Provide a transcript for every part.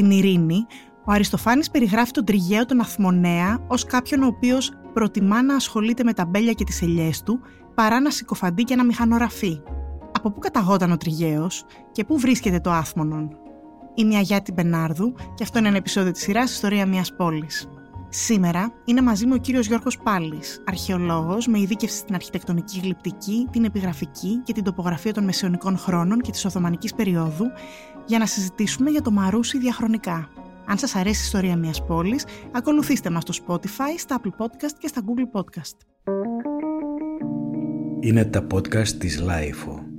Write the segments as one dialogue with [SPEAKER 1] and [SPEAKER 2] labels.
[SPEAKER 1] Στην Ειρήνη, ο Αριστοφάνης περιγράφει τον τριγαίο τον Αθμονέα ως κάποιον ο οποίος προτιμά να ασχολείται με τα μπέλια και τις ελιές του παρά να συκοφαντεί και να μηχανοραφεί. Από πού καταγόταν ο τριγαίος και πού βρίσκεται το Άθμονον; Είμαι η Αγιάτη Μπενάρδου και αυτό είναι ένα επεισόδιο της σειράς «Ιστορία μιας πόλης». Σήμερα είναι μαζί μου ο κύριος Γιώργος Πάλης, αρχαιολόγος με ειδίκευση στην αρχιτεκτονική γλυπτική, την επιγραφική και την τοπογραφία των μεσαιωνικών χρόνων και της Οθωμανικής περίοδου για να συζητήσουμε για το Μαρούσι διαχρονικά. Αν σας αρέσει η ιστορία μιας πόλης, ακολουθήστε μας στο Spotify, στα Apple Podcast και στα Google Podcast.
[SPEAKER 2] Είναι τα podcast της Lifeo.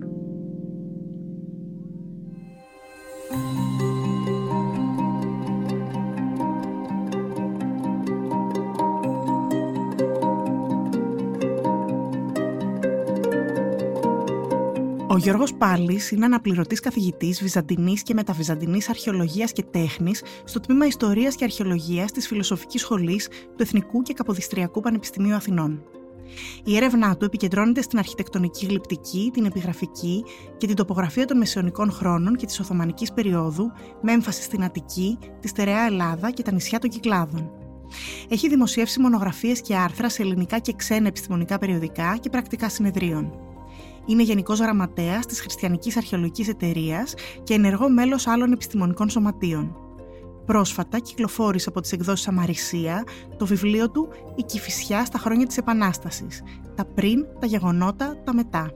[SPEAKER 1] Γιώργος Πάλης είναι αναπληρωτής καθηγητής Βυζαντινής και Μεταβυζαντινής Αρχαιολογίας και Τέχνης στο τμήμα Ιστορίας και Αρχαιολογίας της Φιλοσοφικής Σχολής του Εθνικού και Καποδιστριακού Πανεπιστημίου Αθηνών. Η έρευνά του επικεντρώνεται στην αρχιτεκτονική γλυπτική, την επιγραφική και την τοπογραφία των μεσαιωνικών χρόνων και της Οθωμανικής περίοδου, με έμφαση στην Αττική, τη στερεά Ελλάδα και τα νησιά των Κυκλάδων. Έχει δημοσιεύσει μονογραφίες και άρθρα σε ελληνικά και ξένα επιστημονικά περιοδικά και πρακτικά συνεδρίων. Είναι Γενικός Γραμματέας της Χριστιανικής Αρχαιολογικής Εταιρείας και ενεργό μέλος άλλων επιστημονικών σωματείων. Πρόσφατα κυκλοφόρησε από τις εκδόσεις Αμαρισία το βιβλίο του «Η Κηφισιά στα χρόνια της Επανάστασης. Τα πριν, τα γεγονότα, τα μετά».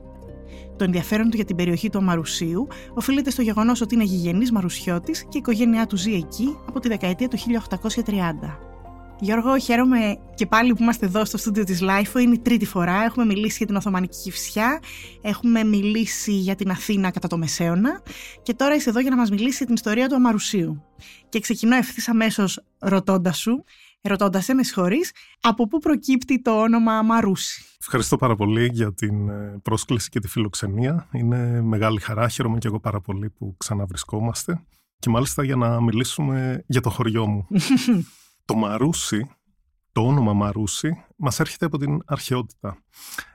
[SPEAKER 1] Το ενδιαφέρον του για την περιοχή του Αμαρουσίου οφείλεται στο γεγονός ότι είναι γηγενής Μαρουσιώτης και η οικογένειά του ζει εκεί από τη δεκαετία του 1830. Γιώργο, χαίρομαι και πάλι που είμαστε εδώ στο στούντιο της LIFO. Είναι η τρίτη φορά. Έχουμε μιλήσει για την Οθωμανική Κυφσιά, έχουμε μιλήσει για την Αθήνα κατά το Μεσαίωνα και τώρα είσαι εδώ για να μας μιλήσει για την ιστορία του Αμαρουσίου. Και ξεκινώ ευθύς αμέσως ρωτώντας σου, ρωτώντας σε με συγχωρείς, από πού προκύπτει το όνομα Αμαρούση.
[SPEAKER 3] Ευχαριστώ πάρα πολύ για την ε, πρόσκληση και τη φιλοξενία. Είναι μεγάλη χαρά. Χαίρομαι και εγώ πάρα πολύ που ξαναβρισκόμαστε. Και μάλιστα για να μιλήσουμε για το χωριό μου. Το Μαρούσι, το όνομα Μαρούσι, μας έρχεται από την αρχαιότητα.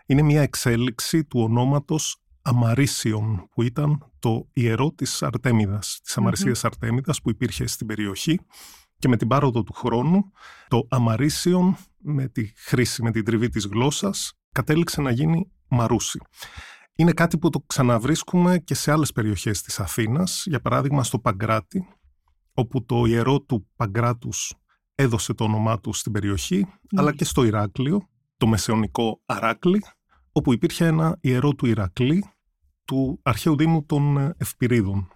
[SPEAKER 3] Είναι μια εξέλιξη του ονόματος Αμαρίσιον, που ήταν το ιερό της Αρτέμιδας, της αμαρισίας Αρτέμιδας που υπήρχε στην περιοχή και με την πάροδο του χρόνου το Αμαρίσιον με τη χρήση, με την τριβή της γλώσσας κατέληξε να γίνει Μαρούσι. Είναι κάτι που το ξαναβρίσκουμε και σε άλλες περιοχές της Αθήνας, για παράδειγμα στο Παγκράτη, όπου το ιερό του Παγκράτους έδωσε το όνομά του στην περιοχή, ναι. αλλά και στο Ηράκλειο, το μεσαιωνικό Αράκλη, όπου υπήρχε ένα ιερό του Ηρακλή, του αρχαίου δήμου των ε, Ευπυρίδων.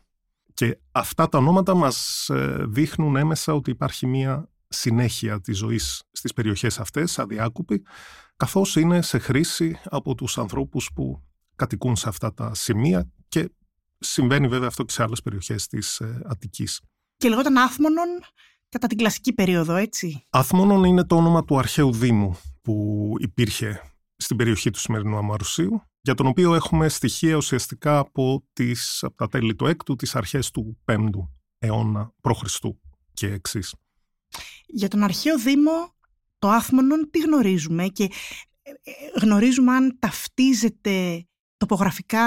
[SPEAKER 3] Και αυτά τα ονόματα μας ε, δείχνουν έμεσα ότι υπάρχει μια συνέχεια της ζωής στις περιοχές αυτές, αδιάκουπη, καθώς είναι σε χρήση από τους ανθρώπους που κατοικούν σε αυτά τα σημεία και συμβαίνει βέβαια αυτό και σε άλλες περιοχές της ε, Αττικής.
[SPEAKER 1] Και λεγόταν Άθμονον κατά την κλασική περίοδο, έτσι.
[SPEAKER 3] Αθμόνον είναι το όνομα του αρχαίου Δήμου που υπήρχε στην περιοχή του σημερινού Αμαρουσίου, για τον οποίο έχουμε στοιχεία ουσιαστικά από, τις, από τα τέλη του έκτου, τις αρχές του 5ου αιώνα π.Χ. και εξής.
[SPEAKER 1] Για τον αρχαίο Δήμο, το Άθμονον τι γνωρίζουμε και ε, ε, γνωρίζουμε αν ταυτίζεται τοπογραφικά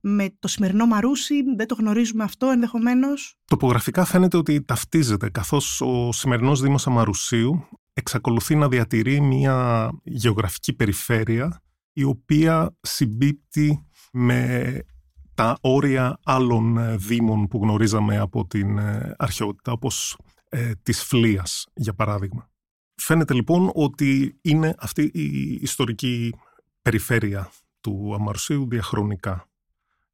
[SPEAKER 1] με το σημερινό Μαρούσι, δεν το γνωρίζουμε αυτό ενδεχομένως.
[SPEAKER 3] Τοπογραφικά φαίνεται ότι ταυτίζεται, καθώς ο σημερινός Δήμος Αμαρουσίου εξακολουθεί να διατηρεί μια γεωγραφική περιφέρεια η οποία συμπίπτει με τα όρια άλλων ε, δήμων που γνωρίζαμε από την ε, αρχαιότητα, όπως ε, της Φλίας, για παράδειγμα. Φαίνεται λοιπόν ότι είναι αυτή η ιστορική περιφέρεια του Αμαρσίου διαχρονικά.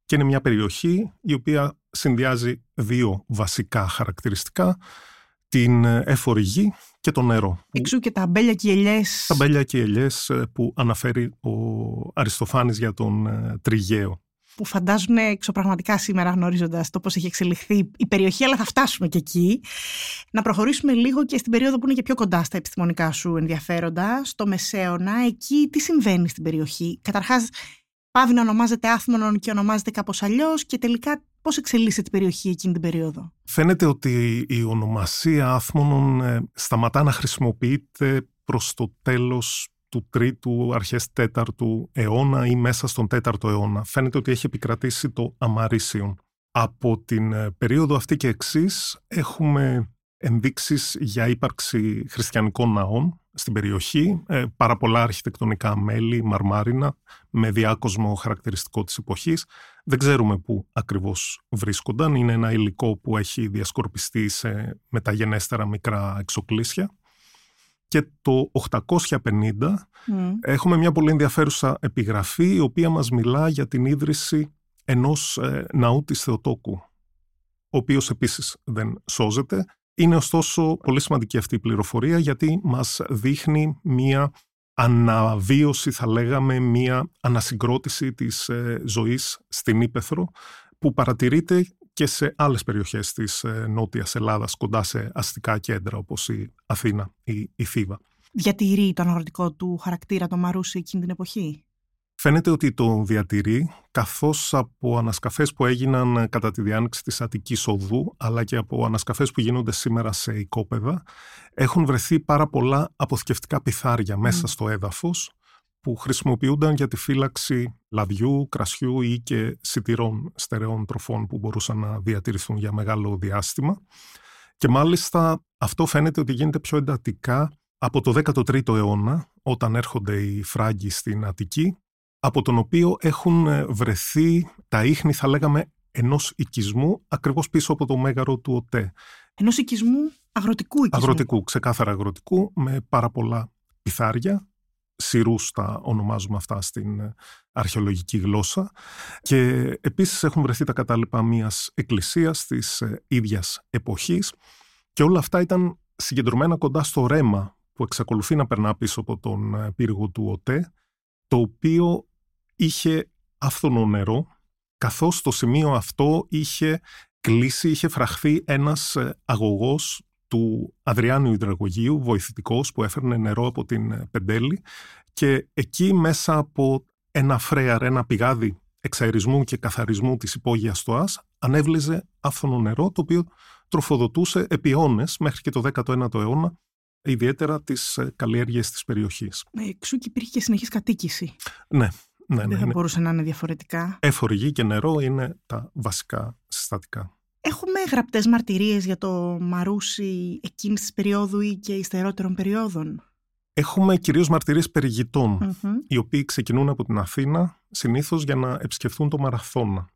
[SPEAKER 3] Και είναι μια περιοχή η οποία συνδυάζει δύο βασικά χαρακτηριστικά, την έφορη γη και το νερό.
[SPEAKER 1] Εξού και τα αμπέλια και οι ελιές.
[SPEAKER 3] Τα αμπέλια και οι ελιές ε, που αναφέρει ο Αριστοφάνης για τον ε, Τριγαίο.
[SPEAKER 1] Που φαντάζουν εξωπραγματικά σήμερα γνωρίζοντας το πώς έχει εξελιχθεί η περιοχή, αλλά θα φτάσουμε και εκεί. Να προχωρήσουμε λίγο και στην περίοδο που είναι και πιο κοντά στα επιστημονικά σου ενδιαφέροντα, στο Μεσαίωνα. Εκεί τι συμβαίνει στην περιοχή; Καταρχάς, πάβει να ονομάζεται Άθμονον και ονομάζεται κάπως αλλιώς και τελικά πώς εξελίσσεται η περιοχή εκείνη την περίοδο;
[SPEAKER 3] Φαίνεται ότι η ονομασία Άθμονον ε, σταματά να χρησιμοποιείται προς το τέλος του τρίτου, αρχές τέταρτου αιώνα ή μέσα στον τέταρτο αιώνα. Φαίνεται ότι έχει επικρατήσει το Αμαρίσιον. Από την ε, περίοδο αυτή και εξής έχουμε ενδείξεις για ύπαρξη χριστιανικών ναών στην περιοχή, ε, πάρα πολλά αρχιτεκτονικά μέλη, μαρμάρινα, με διάκοσμο χαρακτηριστικό της εποχής. Δεν ξέρουμε πού ακριβώς βρίσκονταν. Είναι ένα υλικό που έχει διασκορπιστεί σε μεταγενέστερα μικρά εξοκλήσια. Και το 850 έχουμε μια πολύ ενδιαφέρουσα επιγραφή η οποία μας μιλά για την ίδρυση ενός ε, ναού της Θεοτόκου ο οποίος επίσης δεν σώζεται. Είναι ωστόσο πολύ σημαντική αυτή η πληροφορία γιατί μας δείχνει μία αναβίωση θα λέγαμε, μία ανασυγκρότηση της ε, ζωής στην Ήπεθρο που παρατηρείται και σε άλλες περιοχές της ε, Νότιας Ελλάδας κοντά σε αστικά κέντρα όπως η Αθήνα ή η Θήβα.
[SPEAKER 1] Διατηρεί το αγροτικό του χαρακτήρα το Μαρούσι εκείνη την εποχή;
[SPEAKER 3] Φαίνεται ότι το διατηρεί καθώς από ανασκαφές που έγιναν κατά τη διάνοιξη της Αττικής Οδού αλλά και από ανασκαφές που γίνονται σήμερα σε οικόπεδα έχουν βρεθεί πάρα πολλά αποθηκευτικά πιθάρια μέσα στο έδαφος που χρησιμοποιούνταν για τη φύλαξη λαδιού, κρασιού ή και σιτηρών στερεών τροφών που μπορούσαν να διατηρηθούν για μεγάλο διάστημα. Και μάλιστα αυτό φαίνεται ότι γίνεται πιο εντατικά από το 13ο αιώνα, όταν έρχονται οι Φράγκοι στην Αττική από τον οποίο έχουν ε, βρεθεί τα ίχνη, θα λέγαμε, ενός οικισμού, ακριβώς πίσω από το μέγαρο του ΟΤΕ.
[SPEAKER 1] Ενός οικισμού αγροτικού οικισμού.
[SPEAKER 3] Αγροτικού, ξεκάθαρα αγροτικού, με πάρα πολλά πιθάρια, σειρούς τα ονομάζουμε αυτά στην ε, αρχαιολογική γλώσσα. Και επίσης έχουν βρεθεί τα κατάλοιπα μιας εκκλησίας της ε, ίδιας εποχής. Και όλα αυτά ήταν συγκεντρωμένα κοντά στο ρέμα που εξακολουθεί να περνά πίσω από τον πύργο του ΟΤΕ το οποίο είχε άφθονο νερό, καθώς στο σημείο αυτό είχε κλείσει, είχε φραχθεί ένας ε, αγωγός του Αδριάνου Ιδραγωγείου, βοηθητικός, που έφερνε νερό από την ε, Πεντέλη και εκεί μέσα από ένα φρέαρ, ένα πηγάδι εξαερισμού και καθαρισμού της υπόγειας στοάς, ανέβλυζε άφθονο νερό, το οποίο τροφοδοτούσε επί αιώνες, μέχρι και το 19ο αιώνα, ιδιαίτερα τις ε, καλλιέργειες της περιοχής.
[SPEAKER 1] Εξού και υπήρχε και συνεχής κατοίκηση.
[SPEAKER 3] Ναι, ναι,
[SPEAKER 1] Δεν
[SPEAKER 3] ναι,
[SPEAKER 1] θα
[SPEAKER 3] ναι.
[SPEAKER 1] μπορούσε να είναι διαφορετικά.
[SPEAKER 3] Έφορη γη και νερό είναι τα βασικά συστατικά.
[SPEAKER 1] Έχουμε γραπτές μαρτυρίες για το Μαρούσι εκείνης της περίοδου ή και υστερότερων περιόδων;
[SPEAKER 3] Έχουμε κυρίως μαρτυρίες περιγητών,
[SPEAKER 1] Μμμ.
[SPEAKER 3] οι οποίοι ξεκινούν από την Αθήνα συνήθως για να επισκεφθούν το Μαραθώνα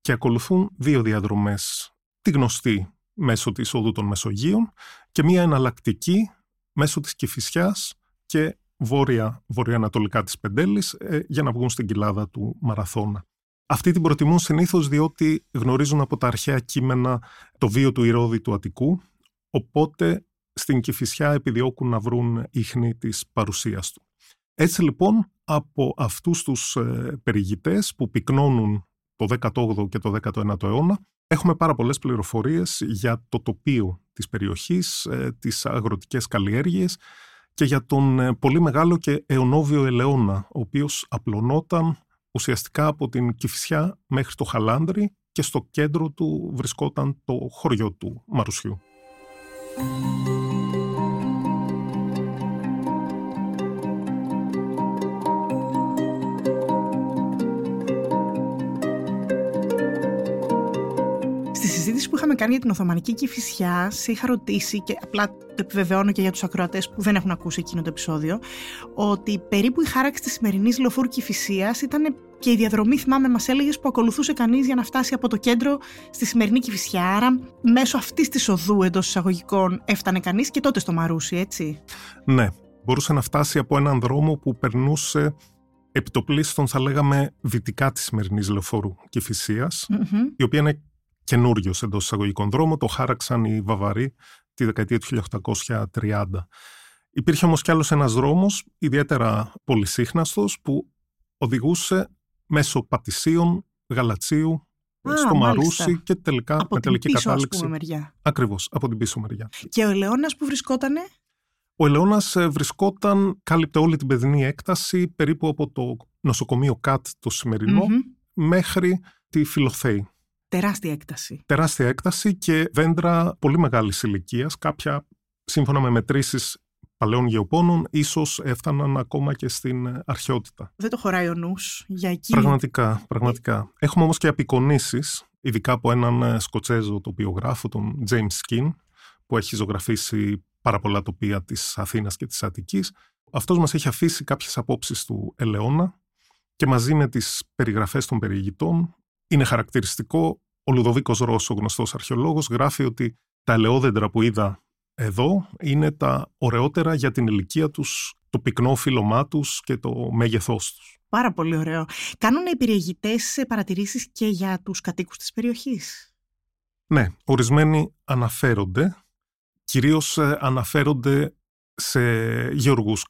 [SPEAKER 3] και ακολουθούν δύο διαδρομές. Τη γνωστή μέσω της Οδού των Μεσογείων και μία εναλλακτική μέσω της Κηφισιάς και βόρεια, βορειοανατολικά της Πεντέλης ε, για να βγουν στην κοιλάδα του Μαραθώνα. Αυτοί την προτιμούν συνήθως διότι γνωρίζουν από τα αρχαία κείμενα το βίο του Ηρώδη του Αττικού, οπότε στην Κηφισιά επιδιώκουν να βρουν ίχνη της παρουσίας του. Έτσι λοιπόν από αυτούς τους ε, περιηγητές που πυκνώνουν το 18ο και το 19ο αιώνα έχουμε πάρα πολλές πληροφορίες για το τοπίο της περιοχής, ε, τις αγροτικές καλλιέργειες και για τον ε, πολύ μεγάλο και αιωνόβιο ελαιόνα, ο οποίος απλωνόταν ουσιαστικά από την Κηφισιά μέχρι το Χαλάνδρι και στο κέντρο του βρισκόταν το χωριό του Μαρουσιού.
[SPEAKER 1] Είχαμε κάνει για την Οθωμανική Κηφισιά, σε είχα ρωτήσει και απλά το επιβεβαιώνω και για τους ακροατές που δεν έχουν ακούσει εκείνο το επεισόδιο, ότι περίπου η χάραξη της σημερινής λεωφόρου Κηφισίας ήταν και η διαδρομή, θυμάμαι, μας έλεγες, που ακολουθούσε κανείς για να φτάσει από το κέντρο στη σημερινή Κηφισιά. Άρα, μέσω αυτής της οδού εντός εισαγωγικών έφτανε κανείς και τότε στο Μαρούσι, έτσι.
[SPEAKER 3] Ναι, μπορούσε να φτάσει από έναν δρόμο που περνούσε επιτοπλίστων, θα λέγαμε, δυτικά της σημερινής λεωφόρου Κηφισίας,
[SPEAKER 1] Μμμ.
[SPEAKER 3] η οποία είναι καινούριο εντός εισαγωγικών δρόμο, το χάραξαν οι Βαβαροί τη δεκαετία του 1830. Υπήρχε όμως κι άλλος ένας δρόμος, ιδιαίτερα πολυσύχναστος, που οδηγούσε μέσω Πατησίων, Γαλατσίου,
[SPEAKER 1] Α,
[SPEAKER 3] στο
[SPEAKER 1] μάλιστα.
[SPEAKER 3] Μαρούσι και τελικά
[SPEAKER 1] Από
[SPEAKER 3] με
[SPEAKER 1] την
[SPEAKER 3] τελική
[SPEAKER 1] πίσω, ας
[SPEAKER 3] κατάληξη.
[SPEAKER 1] πούμε, μεριά.
[SPEAKER 3] Ακριβώς, από την πίσω μεριά.
[SPEAKER 1] Και ο Ελαιώνας που βρισκότανε,
[SPEAKER 3] Ο Ελαιώνας ε, βρισκόταν, κάλυπτε όλη την παιδινή έκταση, περίπου από το νοσοκομείο ΚΑΤ το σημερινό,
[SPEAKER 1] Μμμ.
[SPEAKER 3] μέχρι τη Φιλοθέη.
[SPEAKER 1] Τεράστια έκταση.
[SPEAKER 3] τεράστια έκταση και δέντρα πολύ μεγάλης ηλικίας. Κάποια, σύμφωνα με μετρήσεις παλαιών γεωπόνων, ίσως έφταναν ακόμα και στην ε, αρχαιότητα.
[SPEAKER 1] Δεν το χωράει ο νους για εκεί.
[SPEAKER 3] Πραγματικά, πραγματικά. Έχουμε όμως και απεικονίσεις ειδικά από έναν ε, Σκοτσέζο τοπιογράφο, τον James Skin, που έχει ζωγραφίσει πάρα πολλά τοπία της Αθήνας και της Αττικής. Αυτός μας έχει αφήσει κάποιες απόψεις του Ελαιώνα και μαζί με τις περιγραφές των περιηγητών είναι χαρακτηριστικό ο Λουδοβίκος Ρώσο, γνωστός αρχαιολόγος, γράφει ότι τα ελαιόδεντρα που είδα εδώ είναι τα ωραιότερα για την ηλικία τους, το πυκνό φύλλωμά τους και το μέγεθός τους.
[SPEAKER 1] Πάρα πολύ ωραίο. Κάνουν οι περιεγητές παρατηρήσεις και για τους κατοίκους της περιοχής;
[SPEAKER 3] Ναι, ορισμένοι αναφέρονται. Κυρίως ε, αναφέρονται σε γεωργούς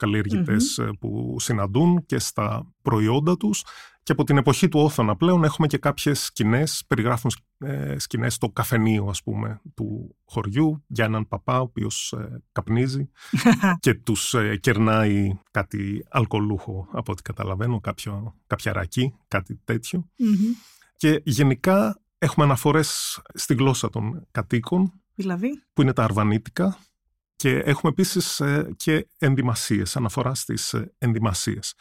[SPEAKER 3] που συναντούν και στα προϊόντα τους και από την εποχή του Όθωνα πλέον έχουμε και κάποιες σκηνές, περιγράφουν ε, σκηνές στο καφενείο ας πούμε του χωριού για έναν παπά ο οποίος ε, καπνίζει και τους ε, κερνάει κάτι αλκοολούχο από ό,τι καταλαβαίνω, κάποιο, κάποια ρακή, κάτι Και γενικά έχουμε αναφορές στη γλώσσα των κατοίκων
[SPEAKER 1] δηλαδή;
[SPEAKER 3] που είναι τα αρβανίτικα και έχουμε επίσης ε, και ενδυμασίες, αναφορά στις ε, ενδυμασίες.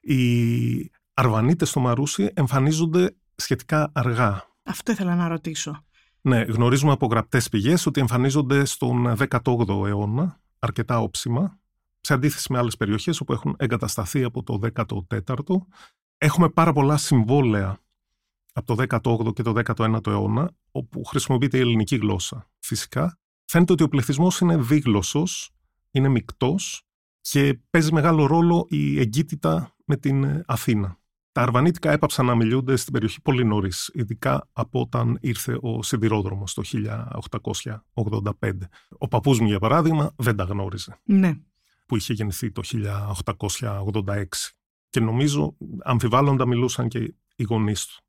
[SPEAKER 3] Οι Αρβανίτες στο Μαρούσι εμφανίζονται σχετικά αργά.
[SPEAKER 1] Αυτό ήθελα να ρωτήσω.
[SPEAKER 3] Ναι, γνωρίζουμε από γραπτές πηγές ότι εμφανίζονται στον 18ο αιώνα, αρκετά όψιμα, σε αντίθεση με άλλες περιοχές όπου έχουν εγκατασταθεί από το 14ο. Έχουμε πάρα πολλά συμβόλαια από το 18ο και το 19ο αιώνα, όπου χρησιμοποιείται η ελληνική γλώσσα φυσικά. Φαίνεται ότι ο πληθυσμός είναι δίγλωσσος, είναι μικτός και παίζει μεγάλο ρόλο η εγκύτητα με την ε, Αθήνα. Τα αρβανίτικα έπαψαν να μιλούνται στην περιοχή πολύ νωρίς, ειδικά από όταν ήρθε ο σιδηρόδρομος το 1885. Ο παππούς μου, για παράδειγμα, δεν τα γνώριζε.
[SPEAKER 1] Ναι.
[SPEAKER 3] Που είχε γεννηθεί το 1886. Και νομίζω, αμφιβάλλοντα, μιλούσαν και οι γονείς του.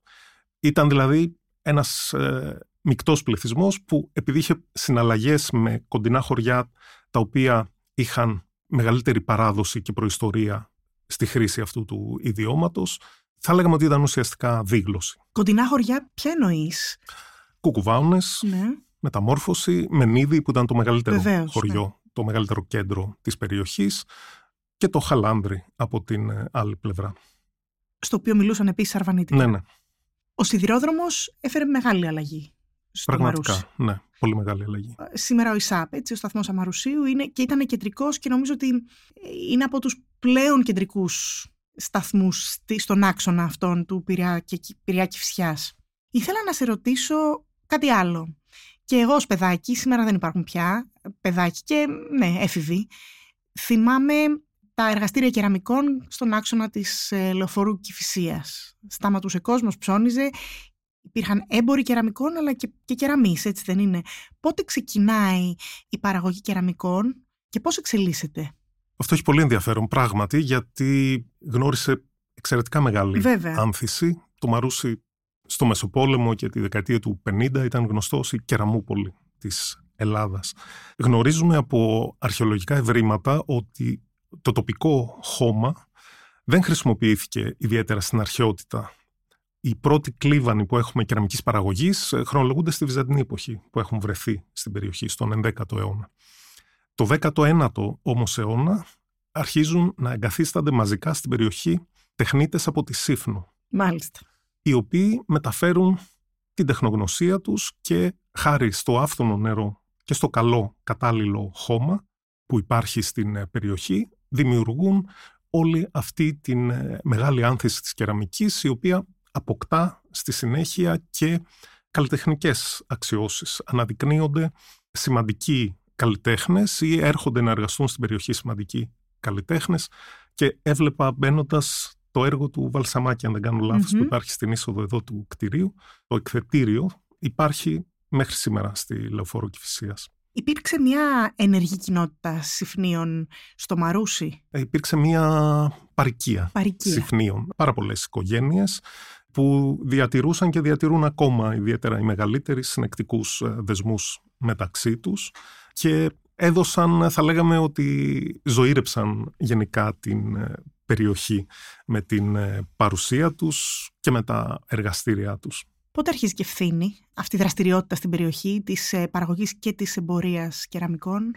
[SPEAKER 3] Ήταν δηλαδή ένας ε, μεικτός πληθυσμός που επειδή είχε συναλλαγές με κοντινά χωριά τα οποία είχαν μεγαλύτερη παράδοση και προϊστορία στη χρήση αυτού του ιδιώματος, θα λέγαμε ότι ήταν ουσιαστικά δίγλωση.
[SPEAKER 1] Κοντινά χωριά, ποια εννοείς;
[SPEAKER 3] Κουκουβάουνες,
[SPEAKER 1] ναι.
[SPEAKER 3] μεταμόρφωση, Μενίδη που ήταν το μεγαλύτερο
[SPEAKER 1] Βεβαίως,
[SPEAKER 3] χωριό,
[SPEAKER 1] ναι.
[SPEAKER 3] το μεγαλύτερο κέντρο της περιοχής και το Χαλάνδρι από την ε, άλλη πλευρά.
[SPEAKER 1] Στο οποίο μιλούσαν επίσης αρβανίτικα.
[SPEAKER 3] Ναι, ναι.
[SPEAKER 1] Ο σιδηρόδρομος έφερε μεγάλη αλλαγή στο
[SPEAKER 3] Πραγματικά,
[SPEAKER 1] Μαρούσι.
[SPEAKER 3] ναι. Πολύ μεγάλη αλλαγή.
[SPEAKER 1] Σήμερα ο ΙΣΑΠ, έτσι, ο σταθμός Αμαρουσίου, είναι, και ήταν κεντρικός και νομίζω ότι είναι από τους πλέον κεντρικούς σταθμούς στη- στον άξονα αυτών του Πειραιά και Πειραιά Κηφισιάς. Ήθελα να σε ρωτήσω κάτι άλλο. Και εγώ ως παιδάκι, σήμερα δεν υπάρχουν πια παιδάκι και ναι, έφηβη, θυμάμαι τα εργαστήρια κεραμικών στον άξονα της ε, λεωφορού Κηφισίας. Σταματούσε κόσμος, ψώνιζε. Υπήρχαν έμποροι κεραμικών αλλά και, και κεραμείς, έτσι δεν είναι. Πότε ξεκινάει η παραγωγή κεραμικών και πώς εξελίσσεται;
[SPEAKER 3] Αυτό έχει πολύ ενδιαφέρον πράγματι γιατί γνώρισε εξαιρετικά μεγάλη
[SPEAKER 1] Βέβαια.
[SPEAKER 3] άνθηση. Το Μαρούσι στο Μεσοπόλεμο και τη δεκαετία του 50 ήταν γνωστό ως η κεραμούπολη της Ελλάδας. Γνωρίζουμε από αρχαιολογικά ευρήματα ότι το τοπικό χώμα δεν χρησιμοποιήθηκε ιδιαίτερα στην αρχαιότητα. Οι πρώτοι κλίβανοι που έχουμε κεραμικής παραγωγής ε, χρονολογούνται στη Βυζαντινή εποχή που έχουν βρεθεί στην περιοχή, στον 11ο αιώνα. Το 19ο όμως αιώνα αρχίζουν να εγκαθίστανται μαζικά στην περιοχή τεχνίτες από τη Σύφνο,
[SPEAKER 1] Μάλιστα.
[SPEAKER 3] οι οποίοι μεταφέρουν την τεχνογνωσία τους και χάρη στο άφθονο νερό και στο καλό κατάλληλο χώμα που υπάρχει στην ε, περιοχή, δημιουργούν όλη αυτή την ε, μεγάλη άνθηση της κεραμικής, η οποία αποκτά στη συνέχεια και καλλιτεχνικές αξιώσεις. Αναδεικνύονται σημαντικοί καλλιτέχνες ή έρχονται να εργαστούν στην περιοχή σημαντικοί καλλιτέχνες και έβλεπα μπαίνοντας το έργο του Βαλσαμάκη, αν δεν κάνω λάθος,
[SPEAKER 1] Μμμ.
[SPEAKER 3] που υπάρχει στην είσοδο εδώ του κτηρίου. Το εκθετήριο υπάρχει μέχρι σήμερα στη Λεωφόρο Κηφισίας.
[SPEAKER 1] Υπήρξε μια ενεργή κοινότητα συφνίων στο Μαρούσι;
[SPEAKER 3] Ε, Υπήρξε μια παροικία
[SPEAKER 1] Παροικία.
[SPEAKER 3] συφνίων, πάρα πολλές οικογένειες που διατηρούσαν και διατηρούν ακόμα ιδιαίτερα οι μεγαλύτεροι συνεκτικούς ε, δεσμούς μεταξύ τους και έδωσαν, θα λέγαμε ότι ζωήρεψαν γενικά την ε, περιοχή με την ε, παρουσία τους και με τα εργαστήριά τους.
[SPEAKER 1] Πότε αρχίζει και ευθύνη αυτή η δραστηριότητα στην περιοχή της ε, παραγωγής και της εμπορίας κεραμικών;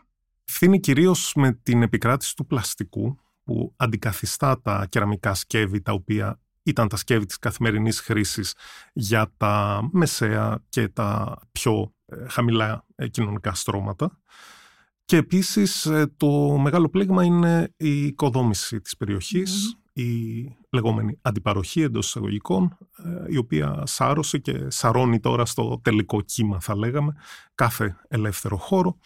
[SPEAKER 3] Φθήνει κυρίως με την επικράτηση του πλαστικού που αντικαθιστά τα κεραμικά σκεύη τα οποία ήταν τα σκεύη της καθημερινής χρήσης για τα μεσαία και τα πιο ε, χαμηλά ε, κοινωνικά στρώματα. Και επίσης ε, το μεγάλο πλήγμα είναι η οικοδόμηση της περιοχης η λεγόμενη αντιπαροχή εντός εισαγωγικών, η οποία σάρωσε και σαρώνει τώρα στο τελικό κύμα θα λέγαμε κάθε ελεύθερο χώρο,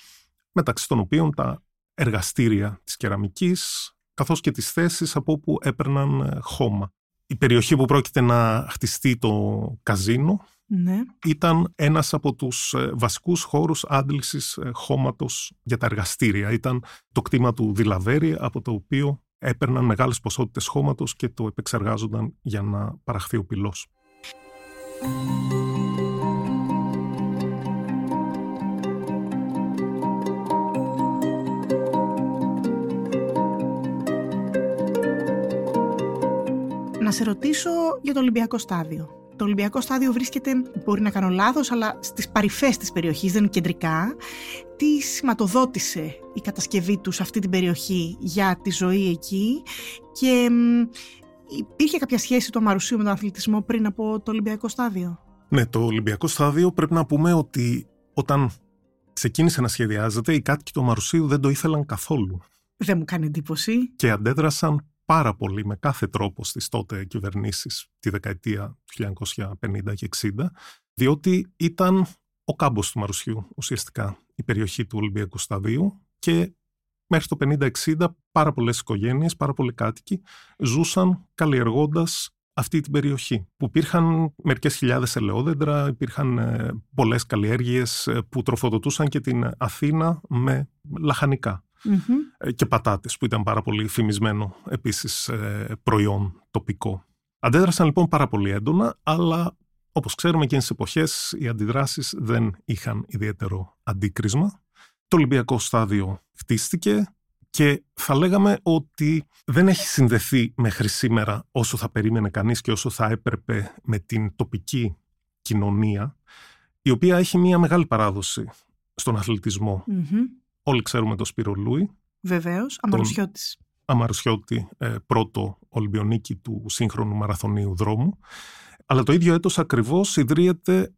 [SPEAKER 3] μεταξύ των οποίων τα εργαστήρια της κεραμικής, καθώς και τις θέσεις από όπου έπαιρναν χώμα η περιοχή που πρόκειται να χτιστεί το καζίνο
[SPEAKER 1] ναι.
[SPEAKER 3] ήταν ένας από τους ε, βασικούς χώρους άντλησης ε, χώματος για τα εργαστήρια. Ήταν το κτήμα του Δηλαβέρη από το οποίο έπαιρναν μεγάλες ποσότητες χώματος και το επεξεργάζονταν για να παραχθεί ο πυλός.
[SPEAKER 1] Να σε ρωτήσω για το Ολυμπιακό στάδιο. Το Ολυμπιακό στάδιο βρίσκεται, μπορεί να κάνω λάθος, αλλά στις παρυφές της περιοχής, δεν είναι κεντρικά. Τι σηματοδότησε η κατασκευή του σε αυτή την περιοχή για τη ζωή εκεί; Και υπήρχε κάποια σχέση του Αμαρουσίου με τον αθλητισμό πριν από το Ολυμπιακό στάδιο;
[SPEAKER 3] Ναι, το Ολυμπιακό στάδιο πρέπει να πούμε ότι όταν ξεκίνησε να σχεδιάζεται, οι κάτοικοι του Αμαρουσίου δεν το ήθελαν καθόλου.
[SPEAKER 1] Δεν μου κάνει εντύπωση.
[SPEAKER 3] Και αντέδρασαν πάρα πολύ με κάθε τρόπο στις τότε κυβερνήσεις τη δεκαετία του 1950 και 60 διότι ήταν ο κάμπος του Μαρουσιού ουσιαστικά η περιοχή του Ολυμπιακού Σταδίου και μέχρι το 50-60 πάρα πολλές οικογένειες, πάρα πολλοί κάτοικοι ζούσαν καλλιεργώντας αυτή την περιοχή που υπήρχαν μερικές χιλιάδες ελαιόδεντρα, υπήρχαν ε, πολλές καλλιέργειες ε, που τροφοδοτούσαν και την Αθήνα με λαχανικά. Ε, και πατάτες που ήταν πάρα πολύ φημισμένο επίσης ε, προϊόν τοπικό. Αντέδρασαν λοιπόν πάρα πολύ έντονα, αλλά όπως ξέρουμε εκείνες τις εποχές οι αντιδράσεις δεν είχαν ιδιαίτερο αντίκρισμα. Το Ολυμπιακό στάδιο χτίστηκε και θα λέγαμε ότι δεν έχει συνδεθεί μέχρι σήμερα όσο θα περίμενε κανείς και όσο θα έπρεπε με την τοπική κοινωνία, η οποία έχει μια μεγάλη παράδοση στον αθλητισμο Όλοι ξέρουμε τον Σπύρο Λούι.
[SPEAKER 1] Βεβαίως, Αμαρουσιώτης.
[SPEAKER 3] Αμαρουσιώτη, ε, πρώτο Ολυμπιονίκη του σύγχρονου μαραθωνίου δρόμου. Αλλά το ίδιο έτος ακριβώς ιδρύεται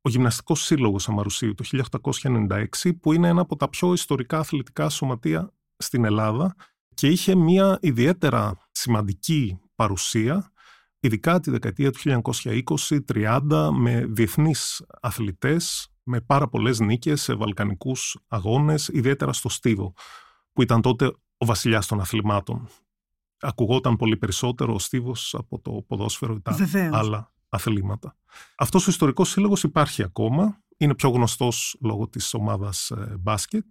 [SPEAKER 3] ο Γυμναστικός Σύλλογος Αμαρουσίου το 1896 που είναι ένα από τα πιο ιστορικά αθλητικά σωματεία στην Ελλάδα και είχε μια ιδιαίτερα σημαντική παρουσία ειδικά τη δεκαετία του 1920-30 με διεθνείς αθλητές με πάρα πολλές νίκες σε βαλκανικούς αγώνες, ιδιαίτερα στο Στίβο, που ήταν τότε ο βασιλιάς των αθλημάτων. Ακουγόταν πολύ περισσότερο ο Στίβος από το ποδόσφαιρο ή τα άλλα αθλήματα. Αυτός ο ιστορικός σύλλογος υπάρχει ακόμα, είναι πιο γνωστός λόγω της ομάδας ε, μπάσκετ,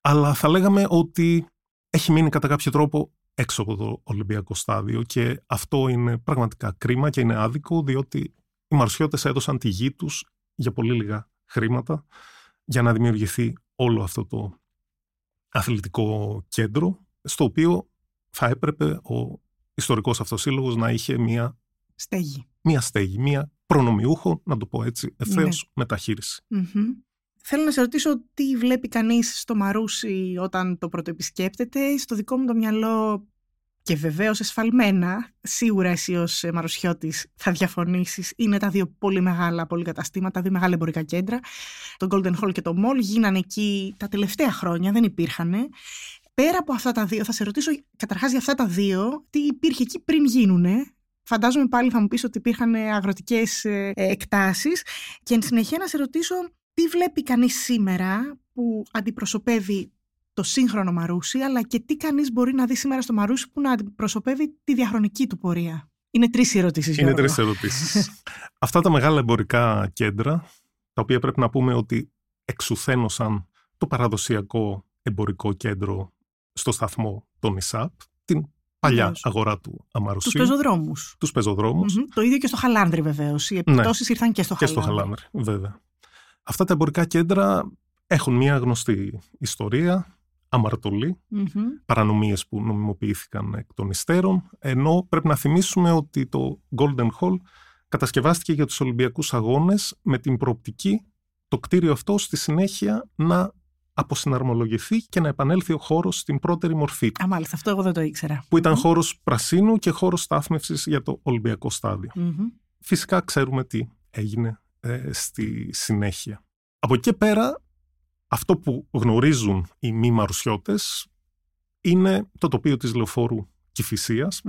[SPEAKER 3] αλλά θα λέγαμε ότι έχει μείνει κατά κάποιο τρόπο έξω από το Ολυμπιακό στάδιο και αυτό είναι πραγματικά κρίμα και είναι άδικο διότι οι Μαρσιώτες έδωσαν τη γη τους για πολύ λίγα χρήματα για να δημιουργηθεί όλο αυτό το αθλητικό κέντρο στο οποίο θα έπρεπε ο ιστορικός αυτός σύλλογος να είχε μία
[SPEAKER 1] στέγη,
[SPEAKER 3] μία, στέγη, μία προνομιούχο, να το πω έτσι, ευθέως ναι. μεταχείριση.
[SPEAKER 1] Θέλω να σε ρωτήσω τι βλέπει κανείς στο Μαρούσι όταν το πρωτοεπισκέπτεται. Στο δικό μου το μυαλό και βεβαίως εσφαλμένα, σίγουρα εσύ ως Μαροσιώτη θα διαφωνήσεις. Είναι τα δύο πολύ μεγάλα πολυκαταστήματα, δύο μεγάλα εμπορικά κέντρα. Το Golden Hall και το Mall γίνανε εκεί τα τελευταία χρόνια, δεν υπήρχαν. Πέρα από αυτά τα δύο, θα σε ρωτήσω καταρχάς για αυτά τα δύο, τι υπήρχε εκεί πριν γίνουνε. Φαντάζομαι πάλι θα μου πεις ότι υπήρχαν αγροτικές ε, εκτάσεις και εν συνεχεία να σε ρωτήσω τι βλέπει κανείς σήμερα που αντιπροσωπεύει το σύγχρονο Μαρούσι, αλλά και τι κανείς μπορεί να δει σήμερα στο Μαρούσι που να αντιπροσωπεύει τη διαχρονική του πορεία. Είναι τρεις ερωτήσεις.
[SPEAKER 3] Είναι τρεις ερωτήσεις. Αυτά τα μεγάλα εμπορικά κέντρα, τα οποία πρέπει να πούμε ότι εξουθένωσαν το παραδοσιακό εμπορικό κέντρο στο σταθμό των ΙΣΑΠ, την παλιά αγορά του Αμαρουσίου.
[SPEAKER 1] Τους πεζοδρόμους.
[SPEAKER 3] Τους πεζοδρόμους.
[SPEAKER 1] Το ίδιο και στο Χαλάνδρι, βεβαίως. Οι επιπτώσει ναι. ήρθαν και στο
[SPEAKER 3] Χαλάνδρι. Και στο Χαλάνδρι, βέβαια. Αυτά τα εμπορικά κέντρα έχουν μια γνωστή ιστορία αμαρτωλοί, παρανομίες που νομιμοποιήθηκαν εκ των υστέρων, ενώ πρέπει να θυμίσουμε ότι το Golden Hall κατασκευάστηκε για τους Ολυμπιακούς Αγώνες με την προοπτική το κτίριο αυτό στη συνέχεια να αποσυναρμολογηθεί και να επανέλθει ο χώρος στην πρώτερη μορφή του.
[SPEAKER 1] Α, μάλιστα, αυτό εγώ δεν το ήξερα.
[SPEAKER 3] Που ήταν χώρος πρασίνου και χώρος στάθμευσης για το Ολυμπιακό Φυσικά ξέρουμε τι έγινε ε, στη συνέχεια. Από εκεί και πέρα, αυτό που γνωρίζουν οι μη μαρουσιώτες είναι το τοπίο της λεωφόρου Κηφισίας,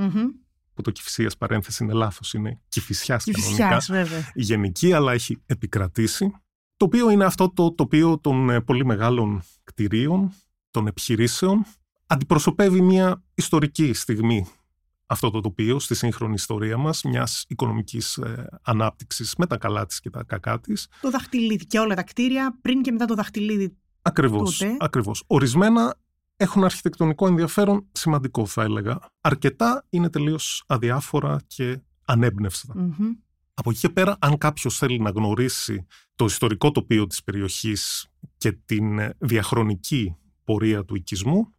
[SPEAKER 3] που το Κηφισίας παρένθεση είναι λάθος, είναι Κηφισιάς κανονικά,
[SPEAKER 1] βέβαια.
[SPEAKER 3] γενική, αλλά έχει επικρατήσει. Το οποίο είναι αυτό το τοπίο των ε, πολύ μεγάλων κτηρίων, των επιχειρήσεων. Αντιπροσωπεύει μια ιστορική στιγμή αυτό το τοπίο στη σύγχρονη ιστορία μας, μιας οικονομικής ε, ανάπτυξης με τα καλά της και τα κακά της.
[SPEAKER 1] Το δαχτυλίδι και όλα τα κτίρια πριν και μετά το δαχτυλίδι.
[SPEAKER 3] Ακριβώς, τότε. ακριβώς. Ορισμένα έχουν αρχιτεκτονικό ενδιαφέρον σημαντικό θα έλεγα. Αρκετά είναι τελείως αδιάφορα και ανεμπνευστα Από εκεί και πέρα, αν κάποιος θέλει να γνωρίσει το ιστορικό τοπίο της περιοχής και την ε, διαχρονική πορεία του οικισμού,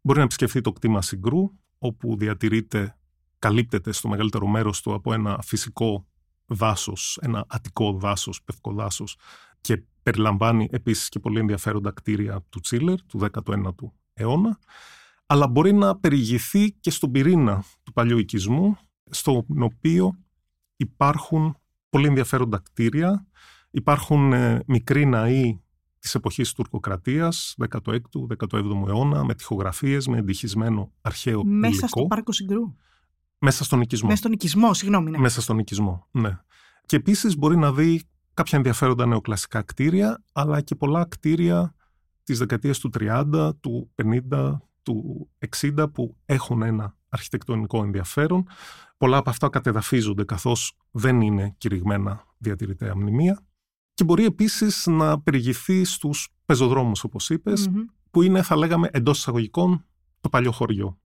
[SPEAKER 3] μπορεί να επισκεφθεί το κτήμα Συγκρού, όπου διατηρείται, καλύπτεται στο μεγαλύτερο μέρος του από ένα φυσικό δάσος, ένα αττικό δάσος, πευκοδάσος και περιλαμβάνει επίσης και πολύ ενδιαφέροντα κτίρια του Τσίλερ του 19ου αιώνα αλλά μπορεί να περιηγηθεί και στον πυρήνα του παλιού οικισμού στον οποίο υπάρχουν πολύ ενδιαφέροντα κτίρια υπάρχουν ε, μικροί ναοί Της εποχής της τουρκοκρατίας, 16ου, 17ου αιώνα, με τυχογραφίες, με εντυχισμένο αρχαίο
[SPEAKER 1] Μέσα
[SPEAKER 3] υλικό.
[SPEAKER 1] στο πάρκο Συγκρού.
[SPEAKER 3] Μέσα στον οικισμό.
[SPEAKER 1] Μέσα στον οικισμό, συγγνώμη. Ναι.
[SPEAKER 3] Μέσα στον οικισμό, ναι. Και επίσης μπορεί να δει κάποια ενδιαφέροντα νεοκλασικά κτίρια, αλλά και πολλά κτίρια της δεκαετίας του 30, του 50, του 60 που έχουν ένα αρχιτεκτονικό ενδιαφέρον. Πολλά από αυτά κατεδαφίζονται καθώς δεν είναι κηρυγμένα διατηρητέα μνημεία και μπορεί επίσης να περιηγηθεί στους πεζοδρόμους όπως που είναι θα λέγαμε εντός εισαγωγικών το παλιό χωριό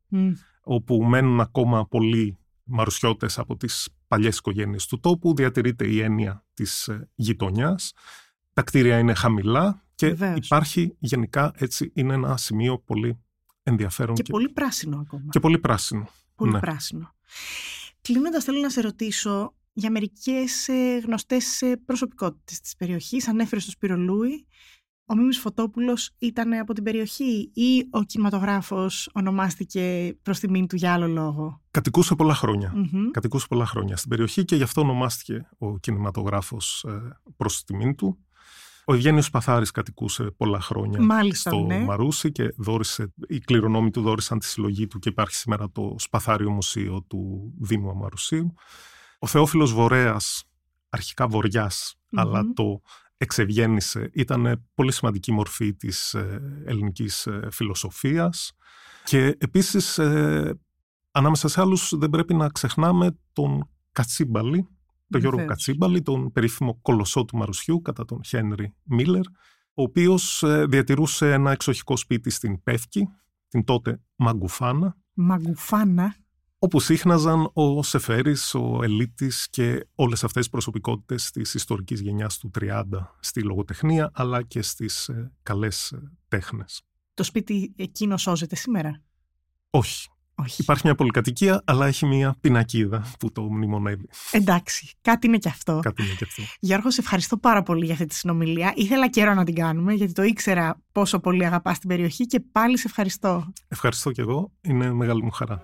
[SPEAKER 3] όπου μένουν ακόμα πολλοί μαρουσιώτες από τις παλιές οικογένειες του τόπου. Διατηρείται η έννοια της ε, γειτονιάς. Τα κτίρια είναι χαμηλά και υπάρχει γενικά έτσι είναι ένα σημείο πολύ ενδιαφέρον
[SPEAKER 1] και, και... πολύ πράσινο ακόμα.
[SPEAKER 3] Και πολύ πράσινο.
[SPEAKER 1] Πολύ ναι. πράσινο. Κλείνοντας, θέλω να σε ρωτήσω για μερικές ε, γνωστές ε, προσωπικότητες της περιοχής. Ανέφερε στο Σπύρο Λούι. Ο Μίμης Φωτόπουλος ήταν από την περιοχή ή ο κινηματογράφος ονομάστηκε προς τιμήν του για άλλο λόγο.
[SPEAKER 3] Κατοικούσε πολλά χρόνια. Κατοικούσε πολλά χρόνια στην περιοχή και γι' αυτό ονομάστηκε ο κινηματογράφος ε, προς τιμήν του. Ο Ευγένιος Παθάρης κατοικούσε πολλά χρόνια
[SPEAKER 1] Μάλιστα,
[SPEAKER 3] στο
[SPEAKER 1] ναι.
[SPEAKER 3] Μαρούσι και δόρισε, οι κληρονόμοι του δόρισαν τη συλλογή του και υπάρχει σήμερα το Σπαθάριο Μουσείο του Δήμου Αμαρουσίου. Ο Θεόφιλος Βορέας, αρχικά αλλά το εξευγέννησε, ήταν πολύ σημαντική μορφή της ε, ελληνικής ε, φιλοσοφίας. Και επίσης ε, ανάμεσα σε άλλους δεν πρέπει να ξεχνάμε τον Κατσίμπαλη, τον Γιώργο Κατσίμπαλη, τον περίφημο κολοσσό του Μαρουσιού κατά τον Χένρι Μίλλερ, ο οποίος διατηρούσε ένα εξοχικό σπίτι στην Πεύκη, την τότε Μαγκουφάνα.
[SPEAKER 1] Μαγκουφάνα
[SPEAKER 3] όπου σύχναζαν ο Σεφέρης, ο Ελίτης και όλες αυτές οι προσωπικότητες της ιστορικής γενιάς του 30 στη λογοτεχνία αλλά και στις ε, καλές ε, τέχνες.
[SPEAKER 1] Το σπίτι εκείνο σώζεται σήμερα;
[SPEAKER 3] Όχι.
[SPEAKER 1] Όχι.
[SPEAKER 3] Υπάρχει μια πολυκατοικία, αλλά έχει μια πινακίδα που το μνημονεύει.
[SPEAKER 1] Εντάξει, κάτι είναι και αυτό.
[SPEAKER 3] Κάτι είναι και αυτό.
[SPEAKER 1] Γιώργος, σε ευχαριστώ πάρα πολύ για αυτή τη συνομιλία. Ήθελα καιρό να την κάνουμε, γιατί το ήξερα πόσο πολύ αγαπάς την περιοχή και πάλι σε ευχαριστώ.
[SPEAKER 3] Ευχαριστώ και εγώ. Είναι μεγάλη μου χαρά.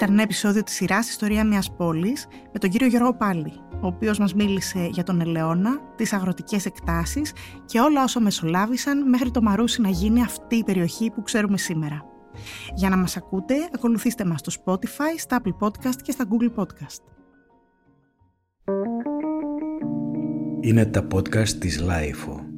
[SPEAKER 1] Ήταν ένα επεισόδιο της σειράς «Ιστορία μιας πόλης» με τον κύριο Γιώργο Πάλι, ο οποίος μας μίλησε για τον Ελαιώνα, τις αγροτικές εκτάσεις και όλα όσα μεσολάβησαν μέχρι το Μαρούσι να γίνει αυτή η περιοχή που ξέρουμε σήμερα. Για να μας ακούτε, ακολουθήστε μας στο Spotify, στα Apple Podcast και στα Google Podcast.
[SPEAKER 2] Είναι τα podcast της Lifeo.